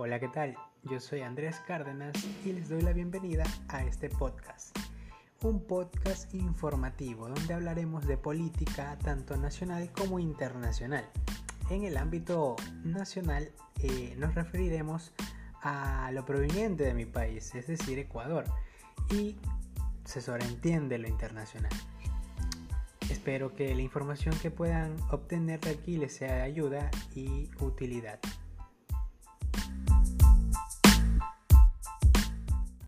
Hola, ¿qué tal? Yo soy Andrés Cárdenas y les doy la bienvenida a este podcast. Un podcast informativo donde hablaremos de política tanto nacional como internacional. En el ámbito nacional eh, nos referiremos a lo proveniente de mi país, es decir, Ecuador, y se sobreentiende lo internacional. Espero que la información que puedan obtener de aquí les sea de ayuda y utilidad.